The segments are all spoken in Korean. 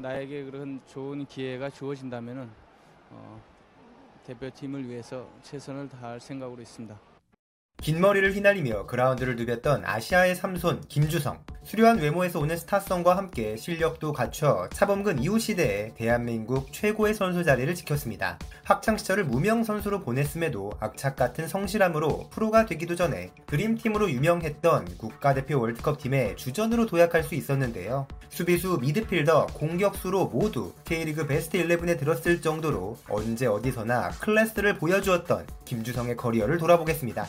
나에게 그런 좋은 기회가 주어진다면 어, 대표팀을 위해서 최선을 다할 생각으로 있습니다. 긴 머리를 휘날리며 그라운드를 누볐던 아시아의 삼손 김주성. 수려한 외모에서 오는 스타성과 함께 실력도 갖춰 차범근 이후 시대에 대한민국 최고의 선수 자리를 지켰습니다. 학창시절을 무명 선수로 보냈음에도 악착 같은 성실함으로 프로가 되기도 전에 드림팀으로 유명했던 국가대표 월드컵 팀의 주전으로 도약할 수 있었는데요. 수비수, 미드필더, 공격수로 모두 K리그 베스트 11에 들었을 정도로 언제 어디서나 클래스를 보여주었던 김주성의 커리어를 돌아보겠습니다.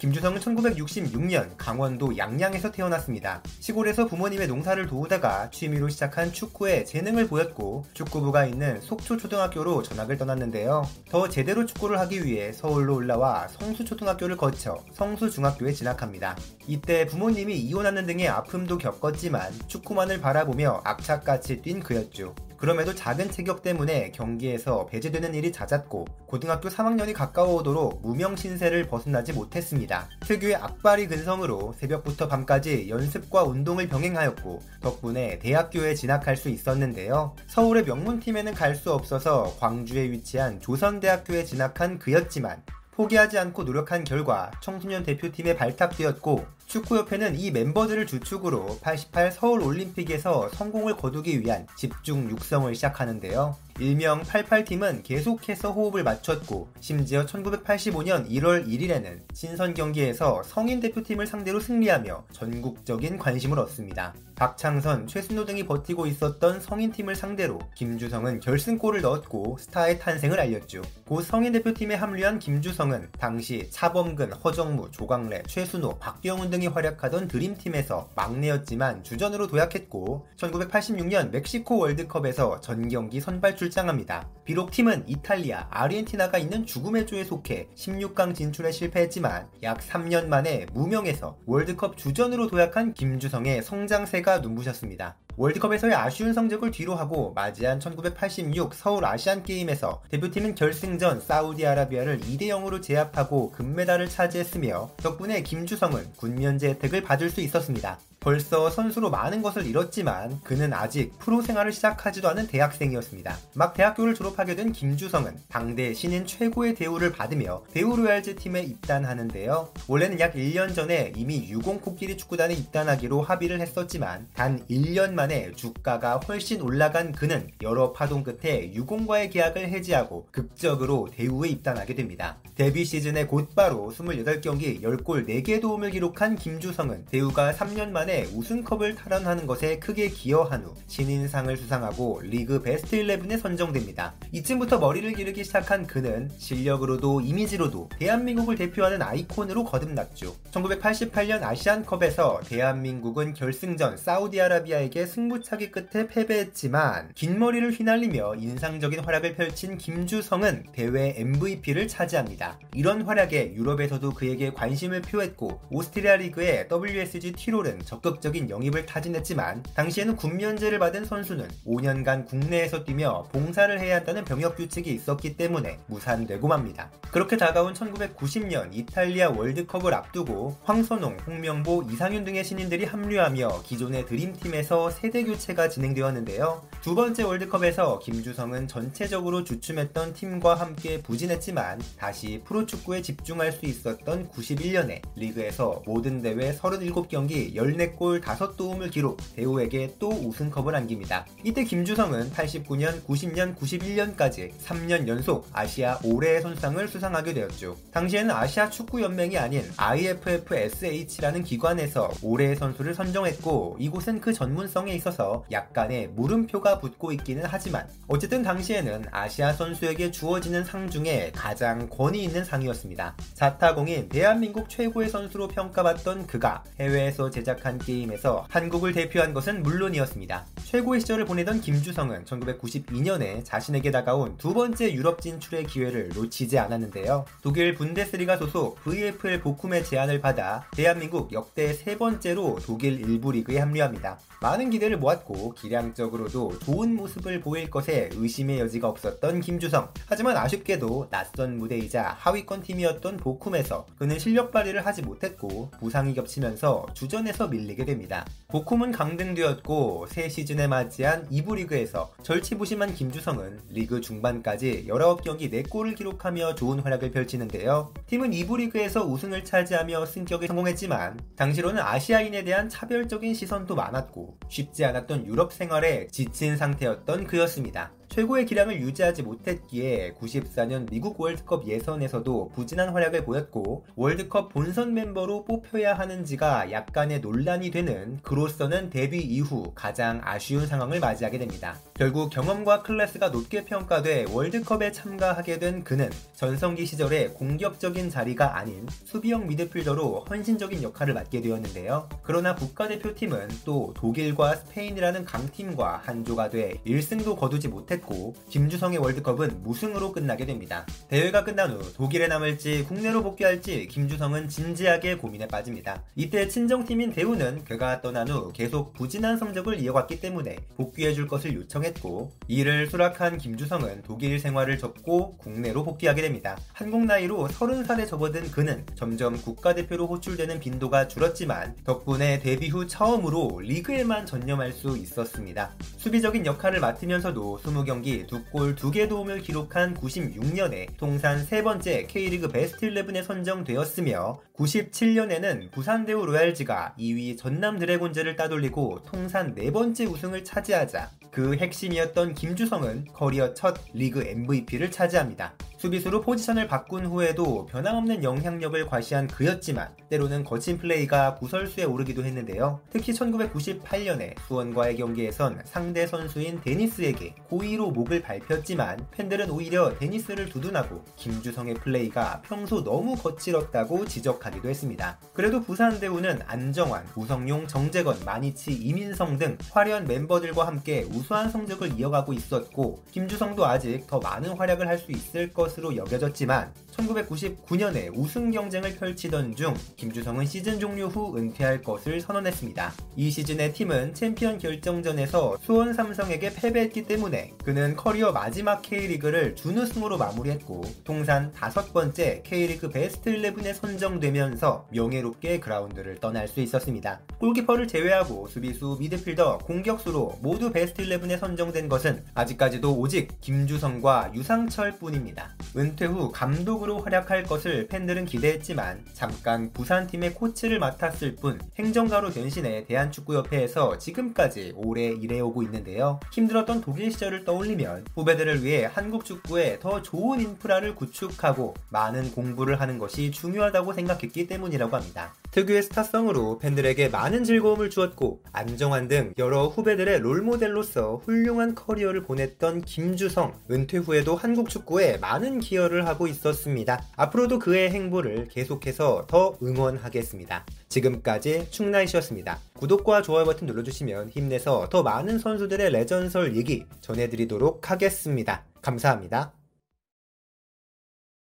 김주성은 1966년 강원도 양양에서 태어났습니다. 시골에서 부모님의 농사를 도우다가 취미로 시작한 축구에 재능을 보였고 축구부가 있는 속초초등학교로 전학을 떠났는데요. 더 제대로 축구를 하기 위해 서울로 올라와 성수초등학교를 거쳐 성수중학교에 진학합니다. 이때 부모님이 이혼하는 등의 아픔도 겪었지만 축구만을 바라보며 악착같이 뛴 그였죠. 그럼에도 작은 체격 때문에 경기에서 배제되는 일이 잦았고 고등학교 3학년이 가까워오도록 무명 신세를 벗어나지 못했습니다. 특유의 악바리 근성으로 새벽부터 밤까지 연습과 운동을 병행하였고 덕분에 대학교에 진학할 수 있었는데요. 서울의 명문팀에는 갈 수 없어서 광주에 위치한 조선대학교에 진학한 그였지만 포기하지 않고 노력한 결과 청소년 대표팀에 발탁되었고 축구협회는 이 멤버들을 주축으로 88 서울 올림픽에서 성공을 거두기 위한 집중 육성을 시작하는데요. 일명 88팀은 계속해서 호흡을 맞췄고 심지어 1985년 1월 1일에는 신선 경기에서 성인 대표팀을 상대로 승리하며 전국적인 관심을 얻습니다. 박창선, 최순호 등이 버티고 있었던 성인팀을 상대로 김주성은 결승골을 넣었고 스타의 탄생을 알렸죠. 고 성인 대표팀에 합류한 김주성은 당시 차범근, 허정무, 조광래, 최순호, 박병훈 등이 활약하던 드림팀에서 막내였지만 주전으로 도약했고 1986년 멕시코 월드컵에서 전경기 선발 출장합니다. 비록 팀은 이탈리아, 아르헨티나가 있는 죽음의 조에 속해 16강 진출에 실패했지만 약 3년 만에 무명에서 월드컵 주전으로 도약한 김주성의 성장세가 눈부셨습니다. 월드컵에서의 아쉬운 성적을 뒤로하고 맞이한 1986 서울 아시안게임에서 대표팀은 결승전 사우디아라비아를 2대0으로 제압하고 금메달을 차지했으며 덕분에 김주성은 군 면제 혜택을 받을 수 있었습니다. 벌써 선수로 많은 것을 잃었지만 그는 아직 프로 생활을 시작하지도 않은 대학생이었습니다. 막 대학교를 졸업하게 된 김주성은 당대 신인 최고의 대우를 받으며 대우 로얄즈 팀에 입단하는데요. 원래는 약 1년 전에 이미 유공 코끼리 축구단에 입단하기로 합의를 했었지만 단 1년 만에 주가가 훨씬 올라간 그는 여러 파동 끝에 유공과의 계약을 해지하고 극적으로 대우에 입단하게 됩니다. 데뷔 시즌에 곧바로 28경기 10골 4개 도움을 기록한 김주성은 대우가 3년 만에 만에 우승컵을 탈환하는 것에 크게 기여한 후 신인상을 수상하고 리그 베스트 11에 선정됩니다. 이쯤부터 머리를 기르기 시작한 그는 실력으로도 이미지로도 대한민국을 대표하는 아이콘으로 거듭났죠. 1988년 아시안컵에서 대한민국은 결승전 사우디아라비아에게 승부차기 끝에 패배했지만 긴 머리를 휘날리며 인상적인 활약을 펼친 김주성은 대회 MVP를 차지합니다. 이런 활약에 유럽에서도 그에게 관심을 표했고 오스트리아 리그의 WSG 티롤은 적극적인 영입을 타진했지만 당시에는 군면제를 받은 선수는 5년간 국내에서 뛰며 봉사를 해야 한다는 병역 규칙이 있었기 때문에 무산되고 맙니다. 그렇게 다가온 1990년 이탈리아 월드컵을 앞두고 황선홍, 홍명보, 이상윤 등의 신인들이 합류하며 기존의 드림팀에서 세대 교체가 진행되었는데요. 두 번째 월드컵에서 김주성은 전체적으로 주춤했던 팀과 함께 부진했지만 다시 프로축구에 집중할 수 있었던 91년에 리그에서 모든 대회 37경기 14 4골 5도움을 기록, 대우에게 또 우승컵을 안깁니다. 이때 김주성은 89년, 90년, 91년까지 3년 연속 아시아 올해의 선상을 수상하게 되었죠. 당시에는 아시아 축구연맹이 아닌 IFFSH라는 기관에서 올해의 선수를 선정했고 이곳은 그 전문성에 있어서 약간의 물음표가 붙고 있기는 하지만 어쨌든 당시에는 아시아 선수에게 주어지는 상 중에 가장 권위 있는 상이었습니다. 자타공인 대한민국 최고의 선수로 평가받던 그가 해외에서 제작한 게임에서 한국을 대표한 것은 물론이었습니다. 최고의 시절을 보내던 김주성은 1992년에 자신에게 다가온 두 번째 유럽 진출의 기회를 놓치지 않았는데요. 독일 분데스리가 소속 VFL 보쿰의 제안을 받아 대한민국 역대 세 번째로 독일 일부 리그에 합류합니다. 많은 기대를 모았고 기량적으로도 좋은 모습을 보일 것에 의심의 여지가 없었던 김주성. 하지만 아쉽게도 낯선 무대이자 하위권 팀이었던 보쿰에서 그는 실력 발휘를 하지 못했고 부상이 겹치면서 주전에서 밀 리게 됩니다. 보쿰은 강등되었고 새 시즌에 맞이한 2부 리그에서 절치부심한 김주성은 리그 중반까지 19경기 4골을 기록하며 좋은 활약을 펼치는데요. 팀은 2부 리그에서 우승을 차지하며 승격에 성공했지만 당시로는 아시아인에 대한 차별적인 시선도 많았고 쉽지 않았던 유럽 생활에 지친 상태였던 그였습니다. 최고의 기량을 유지하지 못했기에 94년 미국 월드컵 예선에서도 부진한 활약을 보였고 월드컵 본선 멤버로 뽑혀야 하는지가 약간의 논란이 되는 그로서는 데뷔 이후 가장 아쉬운 상황을 맞이하게 됩니다. 결국 경험과 클래스가 높게 평가돼 월드컵에 참가하게 된 그는 전성기 시절에 공격적인 자리가 아닌 수비형 미드필더로 헌신적인 역할을 맡게 되었는데요. 그러나 국가대표팀은 또 독일과 스페인이라는 강팀과 한조가 돼 1승도 거두지 못했고 했고 김주성의 월드컵은 무승으로 끝나게 됩니다. 대회가 끝난 후 독일에 남을지 국내로 복귀할지 김주성은 진지하게 고민에 빠집니다. 이때 친정팀인 대우는 그가 떠난 후 계속 부진한 성적을 이어갔기 때문에 복귀해줄 것을 요청했고 이를 수락한 김주성은 독일 생활을 접고 국내로 복귀하게 됩니다. 한국 나이로 30살에 접어든 그는 점점 국가대표로 호출되는 빈도가 줄었지만 덕분에 데뷔 후 처음으로 리그에만 전념할 수 있었습니다. 수비적인 역할을 맡으면서도 20경 경기 2골 2개 도움을 기록한 96년에 통산 세 번째 K리그 베스트 11에 선정되었으며 97년에는 부산대우 로얄즈가 2위 전남 드래곤즈를 따돌리고 통산 네 번째 우승을 차지하자 그 핵심이었던 김주성은 커리어 첫 리그 MVP를 차지합니다. 수비수로 포지션을 바꾼 후에도 변함없는 영향력을 과시한 그였지만 때로는 거친 플레이가 구설수에 오르기도 했는데요. 특히 1998년에 수원과의 경기에선 상대 선수인 데니스에게 고의로 목을 밟혔지만 팬들은 오히려 데니스를 두둔하고 김주성의 플레이가 평소 너무 거칠었다고 지적하기도 했습니다. 그래도 부산 대우는 안정환, 우성용, 정재권, 마니치, 이민성 등 화려한 멤버들과 함께 우수한 성적을 이어가고 있었고 김주성도 아직 더 많은 활약을 할 수 있을 것 으로 여겨졌지만 1999년에 우승 경쟁을 펼치던 중 김주성은 시즌 종료 후 은퇴할 것을 선언했습니다. 이 시즌의 팀은 챔피언 결정전에서 수원 삼성에게 패배했기 때문에 그는 커리어 마지막 K리그를 준우승으로 마무리했고 통산 다섯 번째 K리그 베스트 11에 선정되면서 명예롭게 그라운드를 떠날 수 있었습니다. 골키퍼를 제외하고 수비수, 미드필더, 공격수로 모두 베스트 11에 선정된 것은 아직까지도 오직 김주성과 유상철 뿐입니다. 은퇴 후 감독으로 활약할 것을 팬들은 기대했지만 잠깐 부산팀의 코치를 맡았을 뿐 행정가로 변신해 대한축구협회에서 지금까지 오래 일해오고 있는데요. 힘들었던 독일 시절을 떠올리면 후배들을 위해 한국 축구에 더 좋은 인프라를 구축하고 많은 공부를 하는 것이 중요하다고 생각했기 때문이라고 합니다. 특유의 스타성으로 팬들에게 많은 즐거움을 주었고 안정환 등 여러 후배들의 롤모델로서 훌륭한 커리어를 보냈던 김주성 은퇴 후에도 한국 축구에 많은 기여를 하고 있었습니다. 앞으로도 그의 행보를 계속해서 더 응원하겠습니다. 지금까지 충나이시였습니다. 구독과 좋아요 버튼 눌러주시면 힘내서 더 많은 선수들의 레전설 얘기 전해드리도록 하겠습니다. 감사합니다.